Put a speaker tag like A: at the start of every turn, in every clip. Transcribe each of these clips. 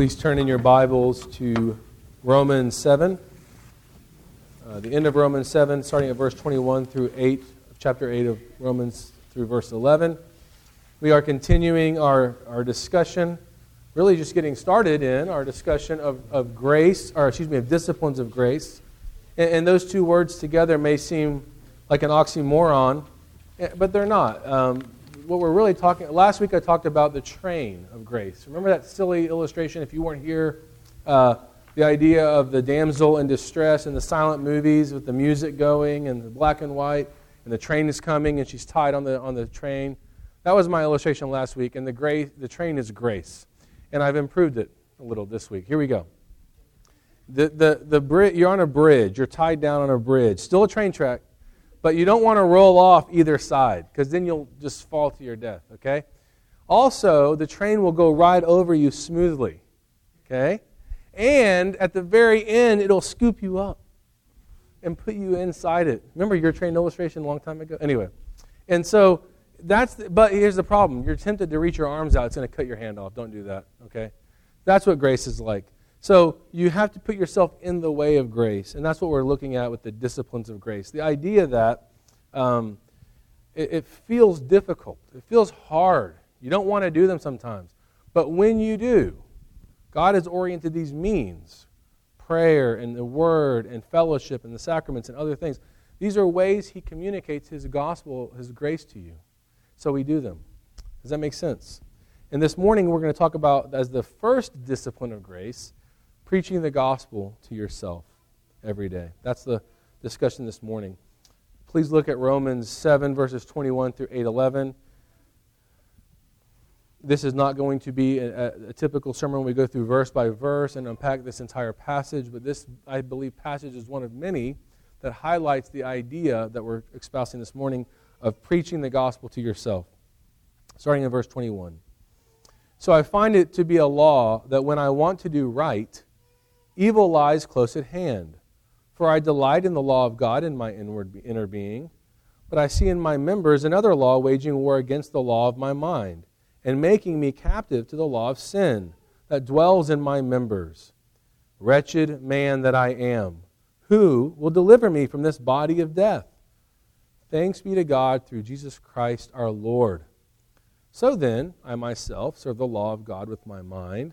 A: Please turn in your Bibles to Romans 7. Uh, the end of Romans 7, starting at verse 21 through 8, chapter 8 of Romans through verse 11. We are continuing our, our discussion, really just getting started in our discussion of, of grace, or excuse me, of disciplines of grace. And, and those two words together may seem like an oxymoron, eh, but they're not. Um, what we're really talking last week i talked about the train of grace. Remember that silly illustration? If you weren't here uh, the idea of the damsel in distress in the silent movies with the music going and the black and white and the train is coming and she's tied on the on the train. That was my illustration last week and the the train is grace. And i've improved it a little this week. Here we go. The, the, the bri- you're on a bridge. You're tied down on a bridge. Still a train track but you don't want to roll off either side because then you'll just fall to your death, okay? Also, the train will go right over you smoothly, okay? And at the very end, it'll scoop you up and put you inside it. Remember your train illustration a long time ago? Anyway, and so that's, the, but here's the problem. You're tempted to reach your arms out, it's going to cut your hand off. Don't do that, okay? That's what grace is like. So you have to put yourself in the way of grace, and that's what we're looking at with the disciplines of grace. The idea that um, it, it feels difficult, it feels hard. You don't want to do them sometimes. But when you do, God has oriented these means prayer and the word and fellowship and the sacraments and other things. These are ways He communicates His gospel, His grace to you. So we do them. Does that make sense? And this morning we're going to talk about, as the first discipline of grace, preaching the gospel to yourself every day. That's the discussion this morning. Please look at Romans 7, verses 21 through 8 11. This is not going to be a, a, typical sermon we go through verse by verse and unpack this entire passage, but this, I believe, passage is one of many that highlights the idea that we're espousing this morning of preaching the gospel to yourself. Starting in verse 21. So I find it to be a law that when I want to do right, Evil lies close at hand. For I delight in the law of God in my inward inner being, but I see in my members another law waging war against the law of my mind, and making me captive to the law of sin that dwells in my members. Wretched man that I am, who will deliver me from this body of death? Thanks be to God through Jesus Christ our Lord. So then, I myself serve the law of God with my mind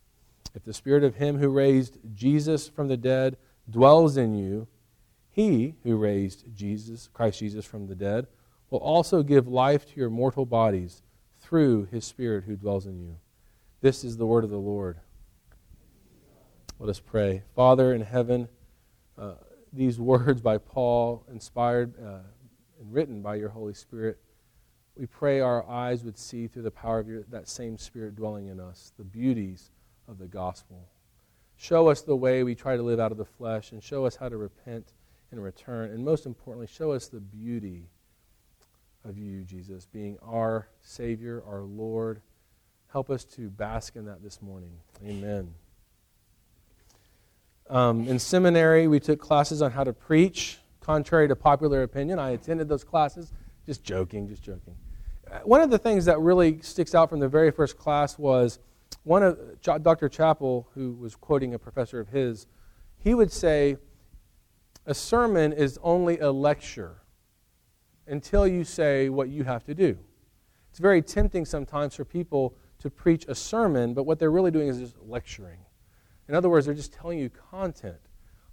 A: If the spirit of him who raised Jesus from the dead dwells in you, he who raised Jesus, Christ Jesus from the dead, will also give life to your mortal bodies through his spirit who dwells in you. This is the word of the Lord. Let us pray. Father in heaven, uh, these words by Paul, inspired uh, and written by your Holy Spirit, we pray our eyes would see through the power of your, that same Spirit dwelling in us the beauties of the gospel. Show us the way we try to live out of the flesh and show us how to repent and return. And most importantly, show us the beauty of you, Jesus, being our Savior, our Lord. Help us to bask in that this morning. Amen. Um, in seminary, we took classes on how to preach, contrary to popular opinion. I attended those classes. Just joking, just joking. Uh, one of the things that really sticks out from the very first class was one of Dr. Chappell, who was quoting a professor of his, he would say, a sermon is only a lecture until you say what you have to do. It's very tempting sometimes for people to preach a sermon, but what they're really doing is just lecturing. In other words, they're just telling you content.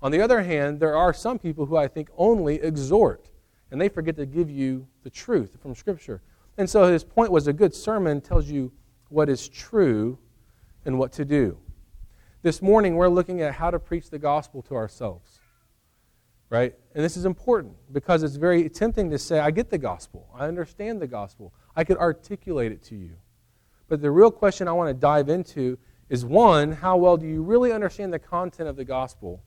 A: On the other hand, there are some people who I think only exhort, and they forget to give you the truth from Scripture. And so his point was a good sermon tells you what is true and what to do. This morning, we're looking at how to preach the gospel to ourselves. Right? And this is important because it's very tempting to say, I get the gospel. I understand the gospel. I could articulate it to you. But the real question I want to dive into is one, how well do you really understand the content of the gospel?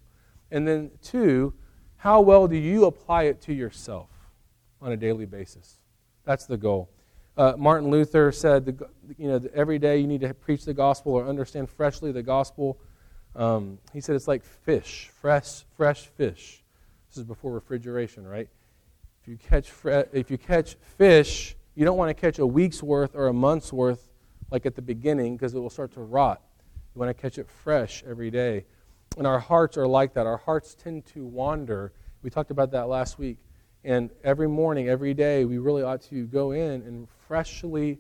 A: And then two, how well do you apply it to yourself on a daily basis? That's the goal. Uh, Martin Luther said, the, you know, every day you need to preach the gospel or understand freshly the gospel. Um, he said it's like fish, fresh, fresh fish. This is before refrigeration, right? If you catch fre- if you catch fish, you don't want to catch a week's worth or a month's worth like at the beginning because it will start to rot. You want to catch it fresh every day. And our hearts are like that. Our hearts tend to wander. We talked about that last week. And every morning, every day, we really ought to go in and freshly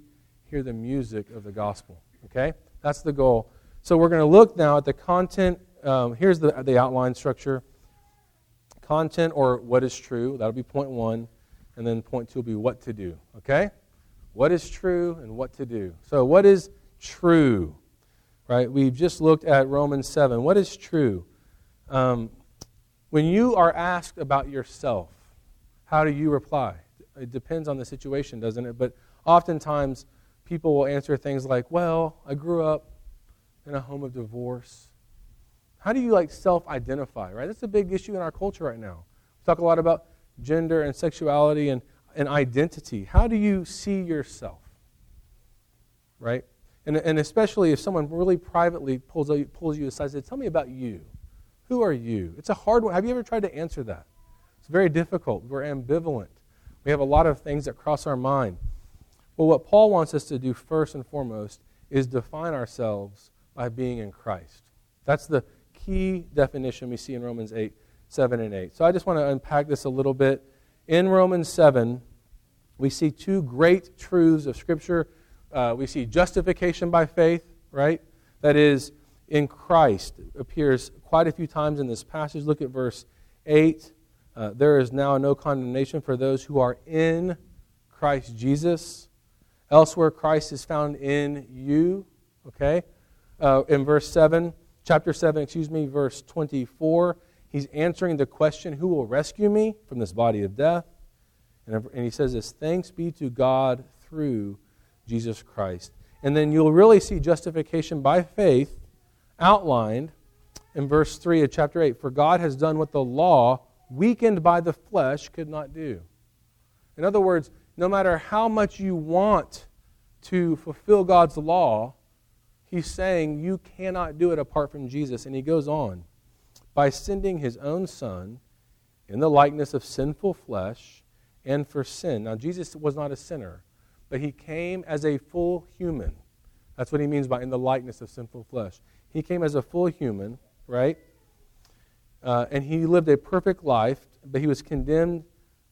A: hear the music of the gospel. Okay? That's the goal. So we're going to look now at the content. Um, here's the, the outline structure content or what is true. That'll be point one. And then point two will be what to do. Okay? What is true and what to do. So, what is true? Right? We've just looked at Romans 7. What is true? Um, when you are asked about yourself, how do you reply? It depends on the situation, doesn't it? But oftentimes, people will answer things like, Well, I grew up in a home of divorce. How do you like self-identify, right? That's a big issue in our culture right now. We talk a lot about gender and sexuality and, and identity. How do you see yourself? Right? And, and especially if someone really privately pulls, pulls you aside and says, Tell me about you. Who are you? It's a hard one. Have you ever tried to answer that? Very difficult. We're ambivalent. We have a lot of things that cross our mind. Well, what Paul wants us to do first and foremost is define ourselves by being in Christ. That's the key definition we see in Romans 8, 7, and 8. So I just want to unpack this a little bit. In Romans 7, we see two great truths of Scripture uh, we see justification by faith, right? That is, in Christ appears quite a few times in this passage. Look at verse 8. Uh, there is now no condemnation for those who are in Christ Jesus. Elsewhere, Christ is found in you. Okay? Uh, in verse 7, chapter 7, excuse me, verse 24, he's answering the question, Who will rescue me from this body of death? And, and he says this Thanks be to God through Jesus Christ. And then you'll really see justification by faith outlined in verse 3 of chapter 8. For God has done what the law, weakened by the flesh, could not do. In other words, no matter how much you want to fulfill God's law, he's saying you cannot do it apart from Jesus. And he goes on by sending his own Son in the likeness of sinful flesh and for sin. Now, Jesus was not a sinner but he came as a full human. That's what he means by in the likeness of sinful flesh. He came as a full human, right? Uh, and he lived a perfect life, but he was condemned,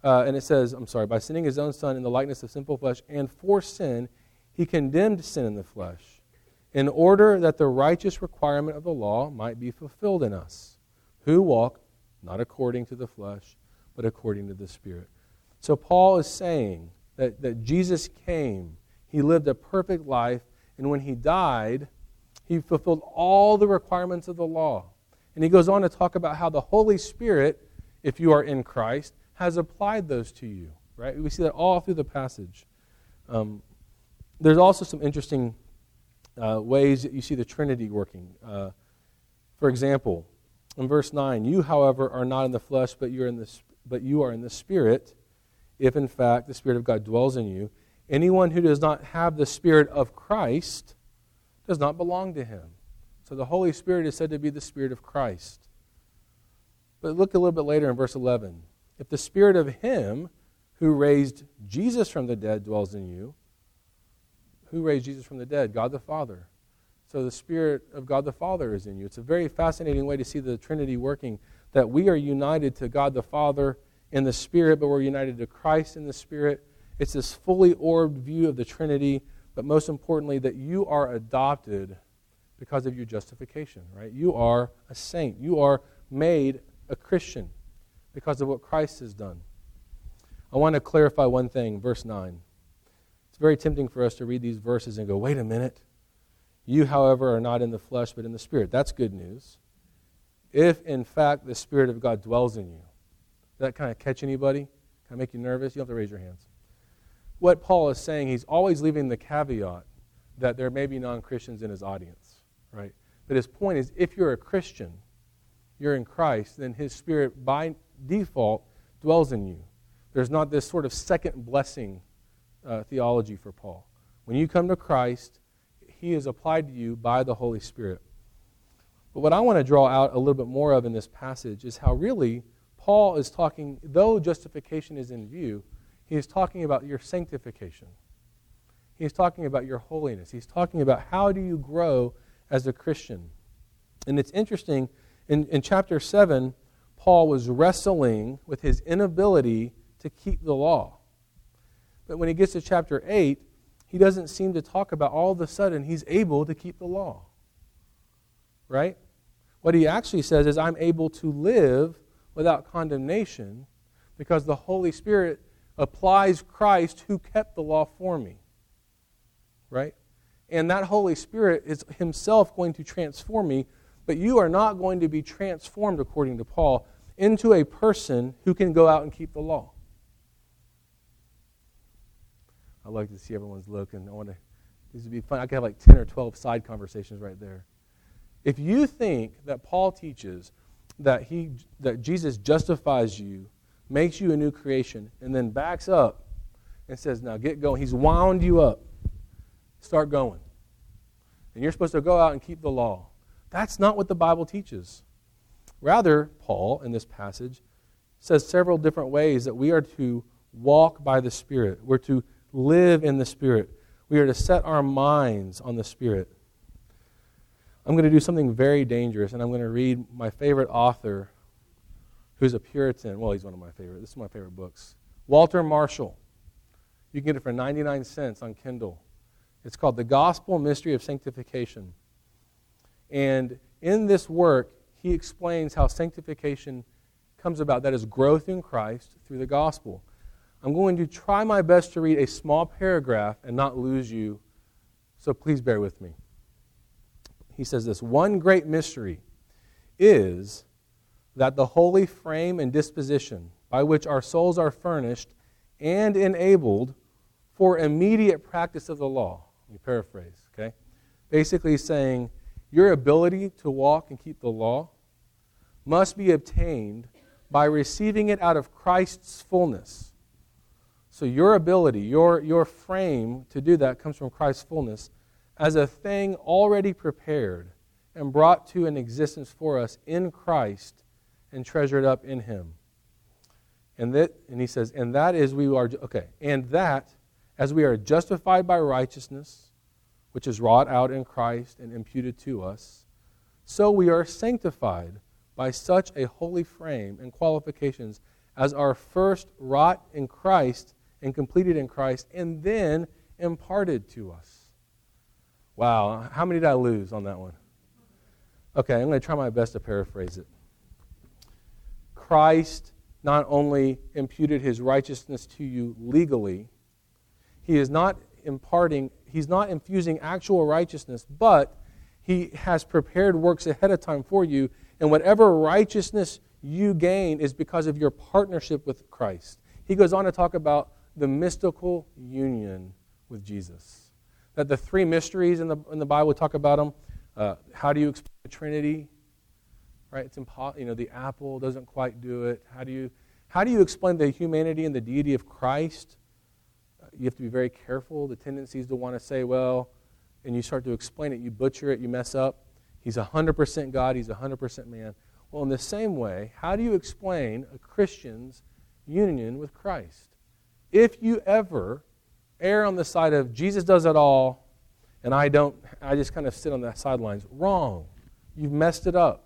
A: uh, and it says, I'm sorry, by sending his own son in the likeness of sinful flesh, and for sin, he condemned sin in the flesh, in order that the righteous requirement of the law might be fulfilled in us, who walk not according to the flesh, but according to the Spirit. So Paul is saying that, that Jesus came. He lived a perfect life, and when he died, he fulfilled all the requirements of the law. And he goes on to talk about how the Holy Spirit, if you are in Christ, has applied those to you. Right? We see that all through the passage. Um, there's also some interesting uh, ways that you see the Trinity working. Uh, for example, in verse 9, you, however, are not in the flesh, but, you're in the, but you are in the Spirit if in fact the Spirit of God dwells in you. Anyone who does not have the Spirit of Christ does not belong to him. So the Holy Spirit is said to be the Spirit of Christ. But look a little bit later in verse 11. If the spirit of him who raised Jesus from the dead dwells in you, who raised Jesus from the dead? God the Father. So the Spirit of God the Father is in you. It's a very fascinating way to see the Trinity working that we are united to God the Father in the Spirit, but we're united to Christ in the Spirit. It's this fully orbed view of the Trinity, but most importantly, that you are adopted because of your justification, right? You are a saint. You are made a Christian because of what Christ has done. I want to clarify one thing, verse 9. It's very tempting for us to read these verses and go, wait a minute. You, however, are not in the flesh, but in the Spirit. That's good news. If, in fact, the Spirit of God dwells in you. Does that kind of catch anybody? Kind of make you nervous? You don't have to raise your hands. What Paul is saying, he's always leaving the caveat that there may be non Christians in his audience, right? But his point is if you're a Christian, you're in Christ, then his Spirit by default dwells in you. There's not this sort of second blessing uh, theology for Paul. When you come to Christ, he is applied to you by the Holy Spirit. But what I want to draw out a little bit more of in this passage is how really Paul is talking, though justification is in view, he is talking about your sanctification. He's talking about your holiness. He's talking about how do you grow as a Christian. And it's interesting, in, in chapter 7, Paul was wrestling with his inability to keep the law. But when he gets to chapter 8, he doesn't seem to talk about all of a sudden he's able to keep the law. Right? What he actually says is, I'm able to live without condemnation because the Holy Spirit applies Christ who kept the law for me. Right? And that Holy Spirit is himself going to transform me, but you are not going to be transformed, according to Paul, into a person who can go out and keep the law. I like to see everyone's look, and I want to. This would be fun. I could have like 10 or 12 side conversations right there. If you think that Paul teaches that, he, that Jesus justifies you, makes you a new creation, and then backs up and says, Now get going, he's wound you up. Start going. And you're supposed to go out and keep the law. That's not what the Bible teaches. Rather, Paul, in this passage, says several different ways that we are to walk by the Spirit. We're to live in the Spirit. We are to set our minds on the Spirit. I'm going to do something very dangerous, and I'm going to read my favorite author, who's a Puritan. Well, he's one of my favorite. This is my favorite books. Walter Marshall. You can get it for 99 cents on Kindle. It's called The Gospel Mystery of Sanctification. And in this work, he explains how sanctification comes about that is growth in Christ through the gospel. I'm going to try my best to read a small paragraph and not lose you, so please bear with me. He says this One great mystery is that the holy frame and disposition by which our souls are furnished and enabled for immediate practice of the law. Let me paraphrase, okay? Basically saying, your ability to walk and keep the law must be obtained by receiving it out of Christ's fullness. So, your ability, your, your frame to do that comes from Christ's fullness as a thing already prepared and brought to an existence for us in Christ and treasured up in Him. And that, and he says, and that is we are okay, and that as we are justified by righteousness which is wrought out in Christ and imputed to us, so we are sanctified by such a holy frame and qualifications as are first wrought in Christ and completed in Christ and then imparted to us. Wow, how many did I lose on that one? Okay, I'm going to try my best to paraphrase it. Christ not only imputed his righteousness to you legally, he is not imparting he's not infusing actual righteousness, but he has prepared works ahead of time for you. And whatever righteousness you gain is because of your partnership with Christ. He goes on to talk about the mystical union with Jesus. That the three mysteries in the, in the Bible, talk about them. Uh, how do you explain the Trinity? Right? It's impossible. You know, the apple doesn't quite do it. How do you how do you explain the humanity and the deity of Christ? You have to be very careful. The tendency is to want to say, well, and you start to explain it, you butcher it, you mess up. He's 100% God, he's 100% man. Well, in the same way, how do you explain a Christian's union with Christ? If you ever err on the side of Jesus does it all and I don't, I just kind of sit on the sidelines, wrong. You've messed it up.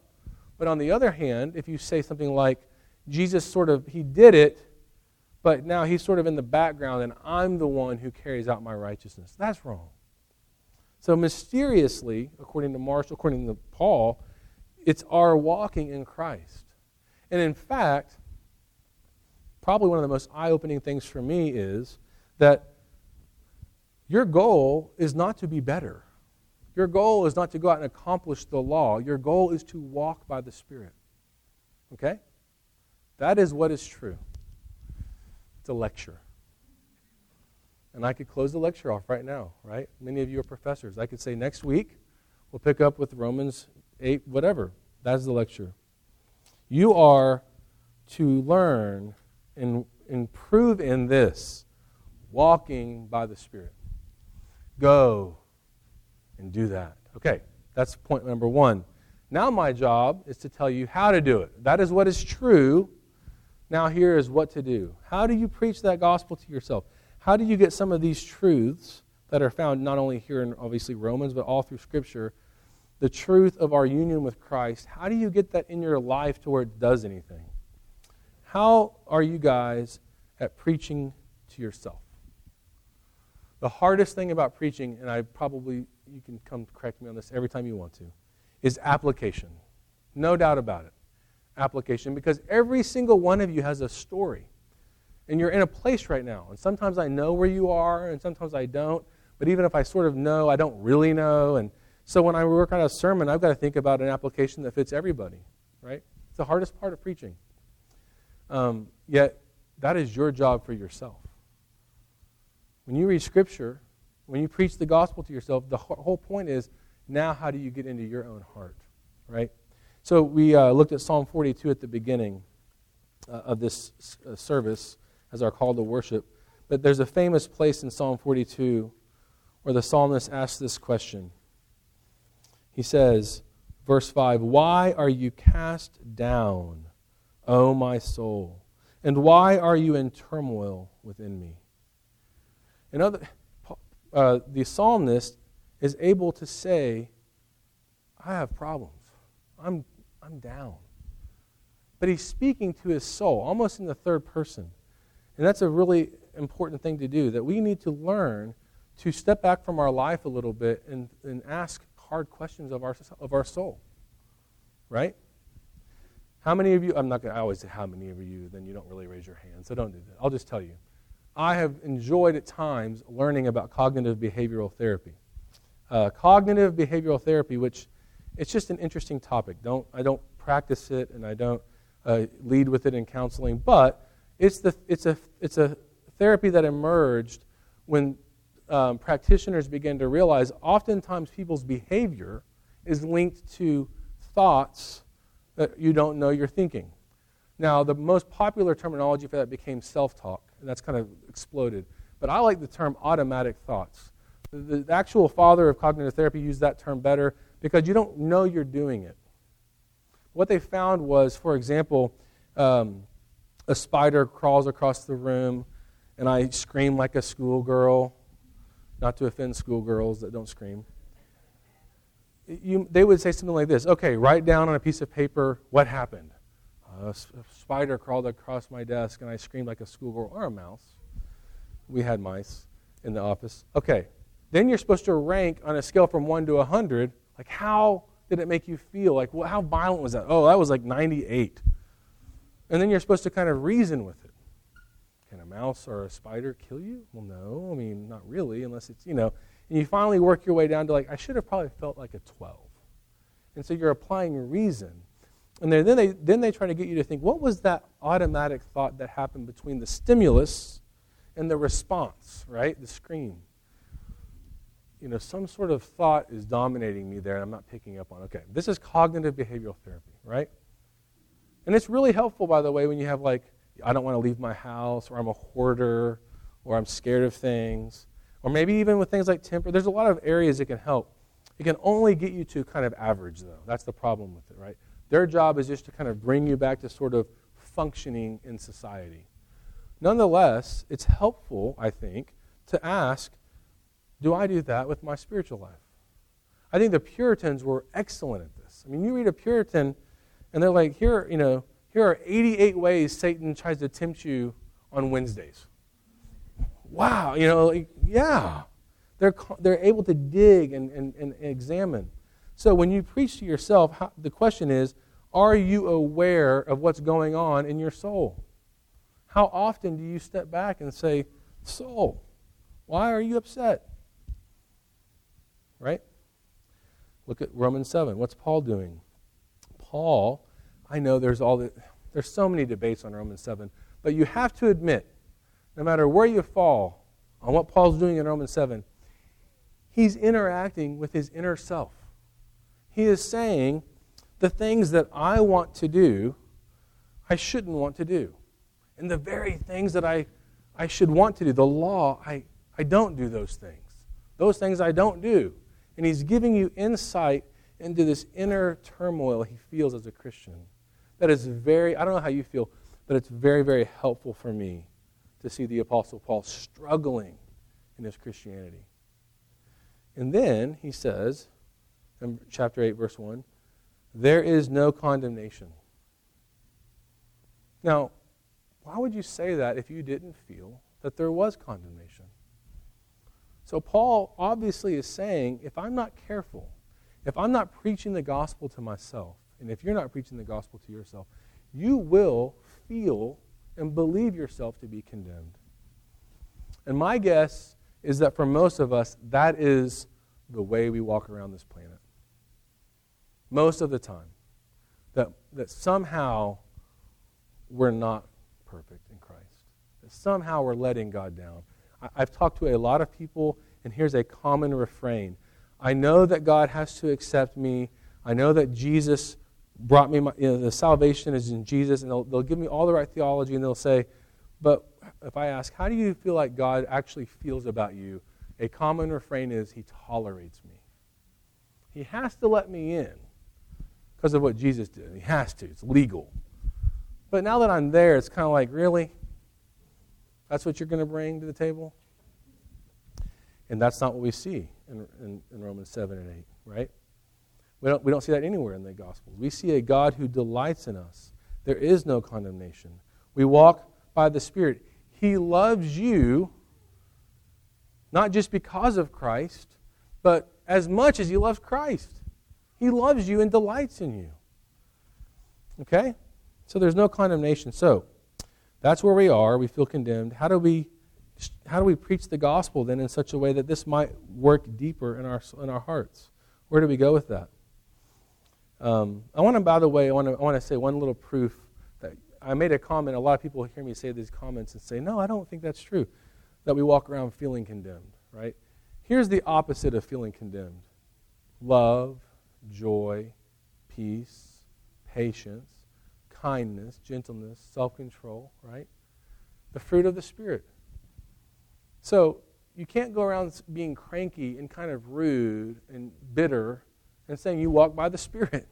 A: But on the other hand, if you say something like, Jesus sort of, he did it, but now he's sort of in the background and I'm the one who carries out my righteousness, that's wrong. So mysteriously, according to Marshall, according to Paul, it's our walking in Christ. And in fact, probably one of the most eye opening things for me is that your goal is not to be better. Your goal is not to go out and accomplish the law. Your goal is to walk by the Spirit. Okay? That is what is true. It's a lecture. And I could close the lecture off right now, right? Many of you are professors. I could say next week we'll pick up with Romans 8, whatever. That's the lecture. You are to learn and improve in this walking by the Spirit. Go and do that. Okay, that's point number one. Now, my job is to tell you how to do it. That is what is true. Now, here is what to do. How do you preach that gospel to yourself? How do you get some of these truths that are found not only here in obviously Romans, but all through Scripture, the truth of our union with Christ? How do you get that in your life to where it does anything? How are you guys at preaching to yourself? The hardest thing about preaching, and I probably, you can come correct me on this every time you want to, is application. No doubt about it. Application. Because every single one of you has a story. And you're in a place right now. And sometimes I know where you are, and sometimes I don't. But even if I sort of know, I don't really know. And so when I work on a sermon, I've got to think about an application that fits everybody, right? It's the hardest part of preaching. Um, yet, that is your job for yourself. When you read Scripture, when you preach the gospel to yourself, the whole point is now how do you get into your own heart, right? So we uh, looked at Psalm 42 at the beginning uh, of this uh, service as our call to worship. But there's a famous place in Psalm 42 where the psalmist asks this question. He says, verse 5 Why are you cast down, O my soul? And why are you in turmoil within me? In other, uh, the psalmist is able to say, I have problems. I'm, I'm down. But he's speaking to his soul, almost in the third person. And that's a really important thing to do, that we need to learn to step back from our life a little bit and, and ask hard questions of our, of our soul. Right? How many of you, I'm not going to always say how many of you, then you don't really raise your hand, so don't do that. I'll just tell you. I have enjoyed at times learning about cognitive behavioral therapy. Uh, cognitive behavioral therapy, which it's just an interesting topic. Don't, I don't practice it and I don't uh, lead with it in counseling, but it's, the, it's, a, it's a therapy that emerged when um, practitioners began to realize oftentimes people's behavior is linked to thoughts that you don't know you're thinking. Now, the most popular terminology for that became self talk, and that's kind of exploded. But I like the term automatic thoughts. The, the actual father of cognitive therapy used that term better because you don't know you're doing it. What they found was, for example, um, a spider crawls across the room, and I scream like a schoolgirl, not to offend schoolgirls that don't scream. You, they would say something like this Okay, write down on a piece of paper what happened. a spider crawled across my desk, and I screamed like a schoolgirl or a mouse. We had mice in the office. Okay, then you're supposed to rank on a scale from 1 to 100, like how did it make you feel? Like, well, how violent was that? Oh, that was like 98. And then you're supposed to kind of reason with it. Can a mouse or a spider kill you? Well, no. I mean, not really, unless it's, you know. And you finally work your way down to like, I should have probably felt like a 12. And so you're applying reason. And then they, then they try to get you to think, what was that automatic thought that happened between the stimulus and the response, right? The scream. You know, some sort of thought is dominating me there, and I'm not picking up on. Okay, this is cognitive behavioral therapy, right? And it's really helpful, by the way, when you have like, I don't want to leave my house, or I'm a hoarder, or I'm scared of things, or maybe even with things like temper. There's a lot of areas it can help. It can only get you to kind of average, though. That's the problem with it, right? Their job is just to kind of bring you back to sort of functioning in society. Nonetheless, it's helpful, I think, to ask do I do that with my spiritual life? I think the Puritans were excellent at this. I mean, you read a Puritan, and they're like, here, you know, here are 88 ways Satan tries to tempt you on Wednesdays. Wow, you know, like, yeah. They're, they're able to dig and, and, and examine. So when you preach to yourself, how, the question is are you aware of what's going on in your soul? How often do you step back and say, Soul, why are you upset? Right? Look at Romans 7. What's Paul doing? Paul, I know there's all the, there's so many debates on Romans 7, but you have to admit, no matter where you fall on what Paul's doing in Romans 7, he's interacting with his inner self. He is saying, the things that I want to do, I shouldn't want to do. And the very things that I, I should want to do, the law, I, I don't do those things. Those things I don't do. And he's giving you insight into this inner turmoil he feels as a Christian. That is very, I don't know how you feel, but it's very, very helpful for me to see the Apostle Paul struggling in his Christianity. And then he says, in chapter 8, verse 1, there is no condemnation. Now, why would you say that if you didn't feel that there was condemnation? So, Paul obviously is saying if I'm not careful, if I'm not preaching the gospel to myself, and if you're not preaching the gospel to yourself, you will feel and believe yourself to be condemned. And my guess is that for most of us, that is the way we walk around this planet. Most of the time. That, that somehow we're not perfect in Christ. That somehow we're letting God down. I've talked to a lot of people, and here's a common refrain I know that God has to accept me. I know that Jesus brought me, my, you know, the salvation is in Jesus, and they'll, they'll give me all the right theology, and they'll say, but if I ask, how do you feel like God actually feels about you? A common refrain is, He tolerates me. He has to let me in because of what Jesus did. He has to, it's legal. But now that I'm there, it's kind of like, really? That's what you're going to bring to the table? And that's not what we see in, in, in, Romans 7 and 8, right? We don't, we don't see that anywhere in the Gospels. We see a God who delights in us. There is no condemnation. We walk by the Spirit. He loves you not just because of Christ, but as much as He loves Christ. He loves you and delights in you. Okay? So there's no condemnation. So that's where we are. We feel condemned. How do we how do we preach the gospel then in such a way that this might work deeper in our in our hearts? Where do we go with that? Um, I want to, by the way, I want to, I want to say one little proof that I made a comment. A lot of people hear me say these comments and say, "No, I don't think that's true." That we walk around feeling condemned, right? Here's the opposite of feeling condemned: love, joy, peace, patience, kindness, gentleness, self control, right? The fruit of the Spirit. So you can't go around being cranky and kind of rude and bitter and saying you walk by the Spirit.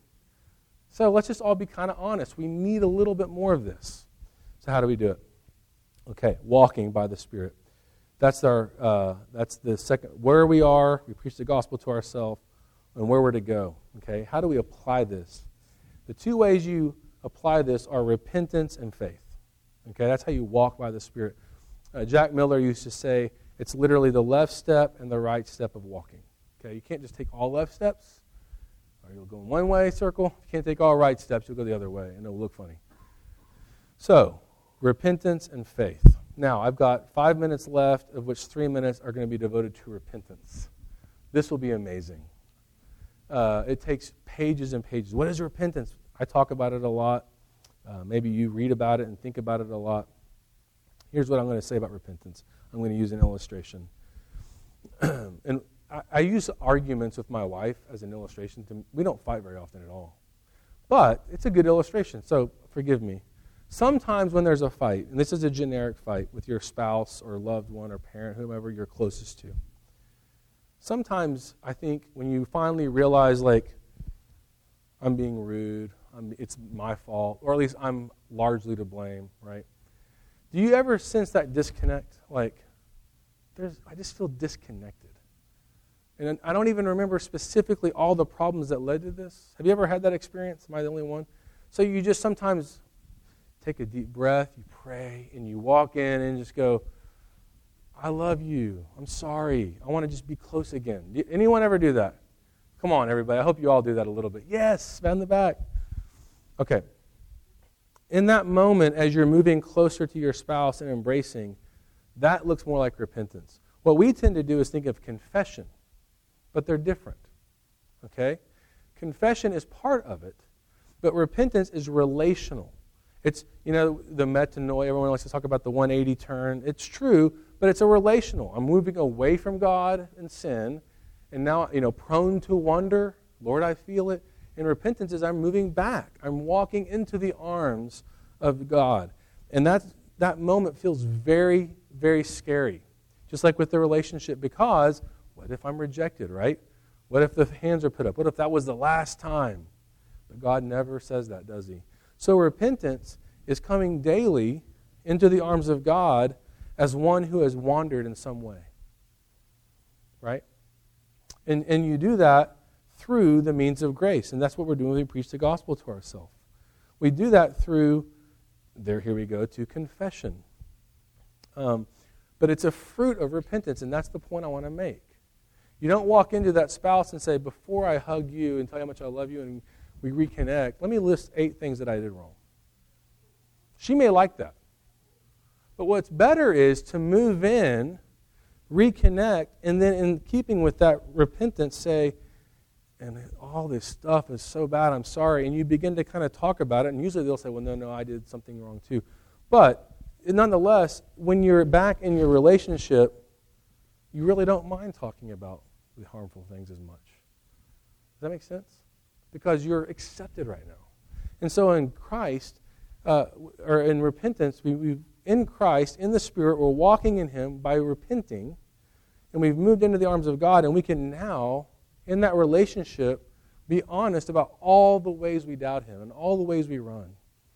A: So let's just all be kind of honest. We need a little bit more of this. So, how do we do it? Okay, walking by the Spirit. That's our. Uh, that's the second. Where we are, we preach the gospel to ourselves, and where we're to go. Okay, how do we apply this? The two ways you apply this are repentance and faith. Okay, that's how you walk by the Spirit. Uh, Jack Miller used to say it's literally the left step and the right step of walking. Okay, you can't just take all left steps, or you'll go in one way circle. You can't take all right steps, you'll go the other way, and it'll look funny. So, repentance and faith. Now, I've got five minutes left, of which three minutes are going to be devoted to repentance. This will be amazing. Uh, it takes pages and pages. What is repentance? I talk about it a lot. Uh, maybe you read about it and think about it a lot. Here's what I'm going to say about repentance I'm going to use an illustration. and I, I, use arguments with my wife as an illustration. To, we don't fight very often at all. But it's a good illustration, so forgive me. Sometimes when there's a fight, and this is a generic fight with your spouse or loved one or parent, whomever you're closest to, sometimes I think when you finally realize, like, I'm being rude, I'm, it's my fault, or at least I'm largely to blame, right? Do you ever sense that disconnect? Like, there's, I just feel disconnected. And I don't even remember specifically all the problems that led to this. Have you ever had that experience? Am I the only one? So you just sometimes take a deep breath, you pray, and you walk in and just go, I love you. I'm sorry. I want to just be close again. Anyone ever do that? Come on, everybody. I hope you all do that a little bit. Yes, in the back. Okay. In that moment, as you're moving closer to your spouse and embracing, that looks more like repentance. What we tend to do is think of confession, but they're different. Okay? Confession is part of it, but repentance is relational. It's, you know, the metanoia, everyone likes to talk about the 180 turn. It's true, but it's a relational. I'm moving away from God and sin, and now, you know, prone to wonder. Lord, I feel it. And repentance is I'm moving back. I'm walking into the arms of God. And that, that moment feels very, very scary. Just like with the relationship, because what if I'm rejected, right? What if the hands are put up? What if that was the last time? But God never says that, does He? So repentance is coming daily into the arms of God as one who has wandered in some way. Right? And, and you do that through the means of grace. And that's what we're doing when we preach the gospel to ourselves. We do that through, there, here we go, to confession. Um, but it's a fruit of repentance, and that's the point I want to make. You don't walk into that spouse and say, Before I hug you and tell you how much I love you and we reconnect, let me list eight things that I did wrong. She may like that. But what's better is to move in, reconnect, and then in keeping with that repentance, say, and all this stuff is so bad, I'm sorry. And you begin to kind of talk about it, and usually they'll say, well, no, no, I did something wrong too. But nonetheless, when you're back in your relationship, you really don't mind talking about the harmful things as much. Does that make sense? Because you're accepted right now. And so in Christ, uh, or in repentance, we, we in Christ, in the Spirit, we're walking in Him by repenting, and we've moved into the arms of God, and we can now in that relationship, be honest about all the ways we doubt Him and all the ways we run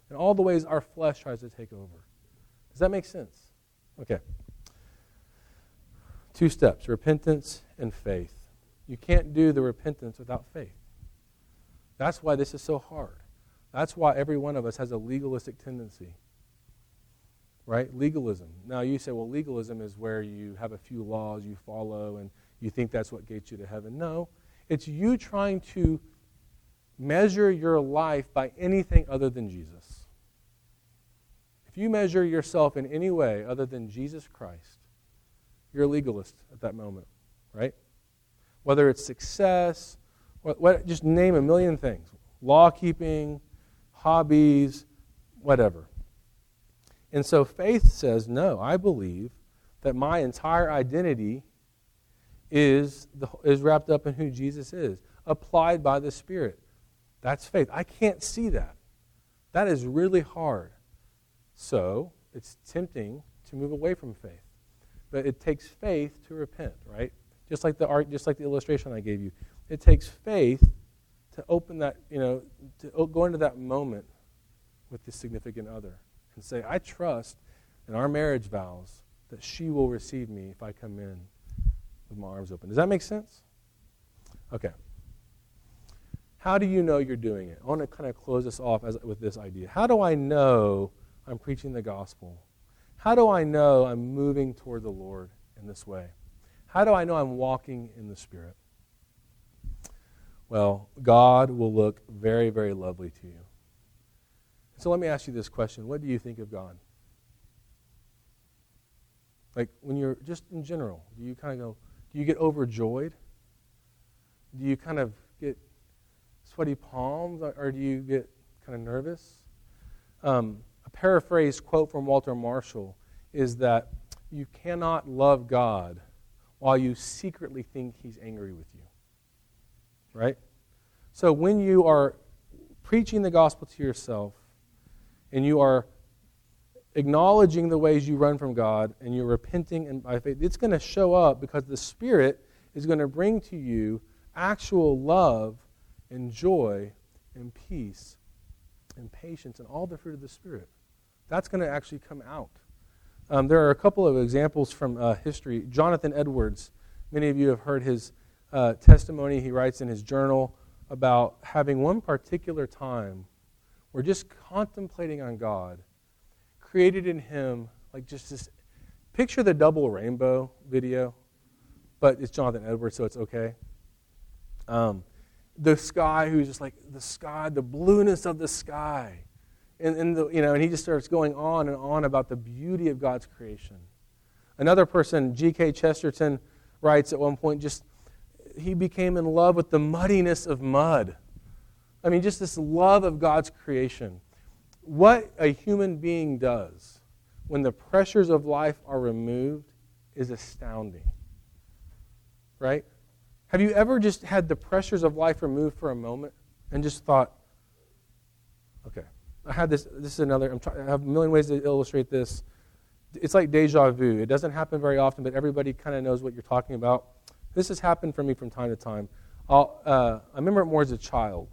A: and all the ways our flesh tries to take over. Does that make sense? Okay. Two steps repentance and faith. You can't do the repentance without faith. That's why this is so hard. That's why every one of us has a legalistic tendency. Right? Legalism. Now, you say, well, legalism is where you have a few laws you follow and you think that's what gets you to heaven. No, it's you trying to measure your life by anything other than Jesus. If you measure yourself in any way other than Jesus Christ, you're a legalist at that moment, right? Whether it's success, what, what, just name a million things law keeping, hobbies, whatever. And so faith says, no, I believe that my entire identity is, the, is wrapped up in who Jesus is, applied by the Spirit. That's faith. I can't see that. That is really hard. So it's tempting to move away from faith. But it takes faith to repent, right? Just like the art, just like the illustration I gave you. It takes faith to open that, you know, to go into that moment with the significant other and say, I trust in our marriage vows that she will receive me if I come in with my arms open. Does that make sense? Okay. How do you know you're doing it? I want to kind of close this off as, with this idea. How do I know I'm preaching the gospel? How do I know I'm moving toward the Lord in this way? How do I know I'm walking in the Spirit? Well, God will look very, very lovely to you. So let me ask you this question What do you think of God? Like when you're just in general, do you kind of go, do you get overjoyed? Do you kind of get sweaty palms, or do you get kind of nervous? Um, a paraphrased quote from Walter Marshall is that you cannot love God while you secretly think He's angry with you. Right? So when you are preaching the gospel to yourself and you are acknowledging the ways you run from God and you're repenting and by faith, it's going to show up because the Spirit is going to bring to you actual love and joy and peace and patience and all the fruit of the Spirit. That's going to actually come out. Um, there are a couple of examples from uh, history. Jonathan Edwards, many of you have heard his uh, testimony. He writes in his journal about having one particular time where just contemplating on God created in him like just this picture the double rainbow video, but it's Jonathan Edwards, so it's okay. Um, the sky, who's just like the sky, the blueness of the sky. And, and, the, you know, and he just starts going on and on about the beauty of God's creation. Another person, G.K. Chesterton, writes at one point just he became in love with the muddiness of mud. I mean, just this love of God's creation. What a human being does when the pressures of life are removed is astounding. Right? Have you ever just had the pressures of life removed for a moment and just thought, okay, I had this, this is another, I'm trying, I have a million ways to illustrate this. It's like deja vu. It doesn't happen very often, but everybody kind of knows what you're talking about. This has happened for me from time to time. Uh, I remember it more as a child.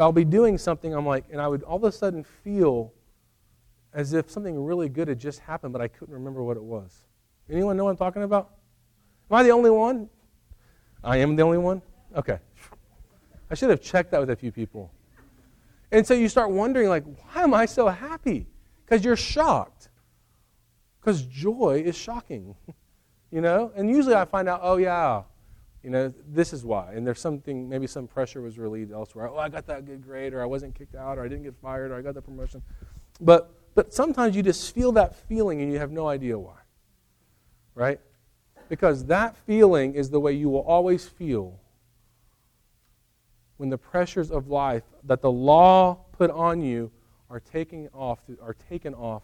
A: But I'll be doing something, I'm like, and I would all of a sudden feel as if something really good had just happened, but I couldn't remember what it was. Anyone know what I'm talking about? Am I the only one? I am the only one? Okay. I should have checked that with a few people. And so you start wondering, like, why am I so happy? Because you're shocked. Because joy is shocking. you know? And usually I find out, oh, yeah, you know, this is why. And there's something, maybe some pressure was relieved elsewhere. Oh, I got that good grade, or I wasn't kicked out, or I didn't get fired, or I got the promotion. But, but sometimes you just feel that feeling and you have no idea why. Right? Because that feeling is the way you will always feel when the pressures of life that the law put on you are taken off, are taken off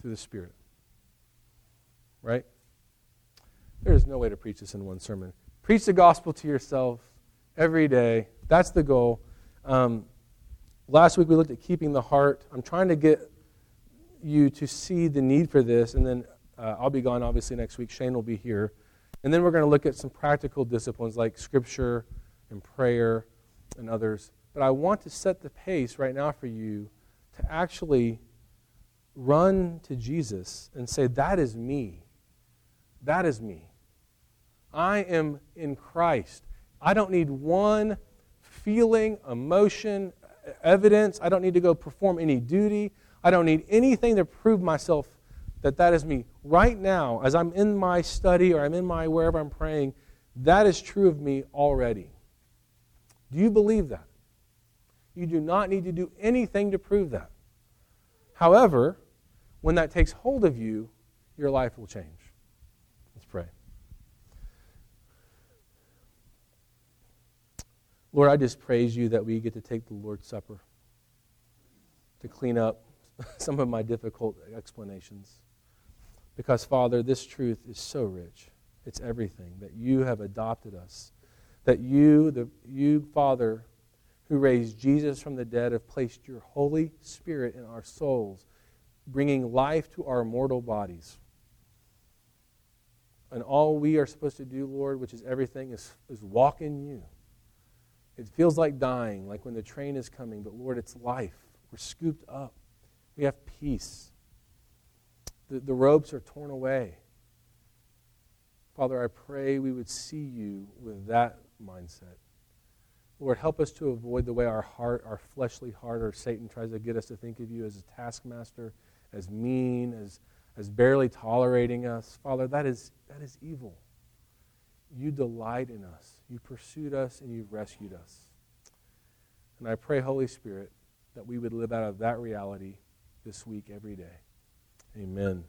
A: through the Spirit. Right? There is no way to preach this in one sermon. Preach the gospel to yourself every day. That's the goal. Um, last week we looked at keeping the heart. I'm trying to get you to see the need for this, and then uh, I'll be gone, obviously, next week. Shane will be here. And then we're going to look at some practical disciplines like scripture and prayer and others. But I want to set the pace right now for you to actually run to Jesus and say, That is me. That is me. I am in Christ. I don't need one feeling, emotion, evidence. I don't need to go perform any duty. I don't need anything to prove myself that that is me. Right now, as I'm in my study or I'm in my wherever I'm praying, that is true of me already. Do you believe that? You do not need to do anything to prove that. However, when that takes hold of you, your life will change. Let's pray. Lord, I just praise you that we get to take the Lord's Supper to clean up some of my difficult explanations. Because, Father, this truth is so rich. It's everything that you have adopted us. That you, the, you, Father, who raised Jesus from the dead, have placed your Holy Spirit in our souls, bringing life to our mortal bodies. And all we are supposed to do, Lord, which is everything, is, is walk in you. It feels like dying, like when the train is coming, but Lord, it's life. We're scooped up. We have peace. The, the ropes are torn away. Father, I pray we would see you with that mindset. Lord, help us to avoid the way our heart, our fleshly heart, or Satan tries to get us to think of you as a taskmaster, as mean, as, as barely tolerating us. Father, that is, that is evil. You delight in us. You pursued us and you've rescued us. And I pray, Holy Spirit, that we would live out of that reality this week every day. Amen.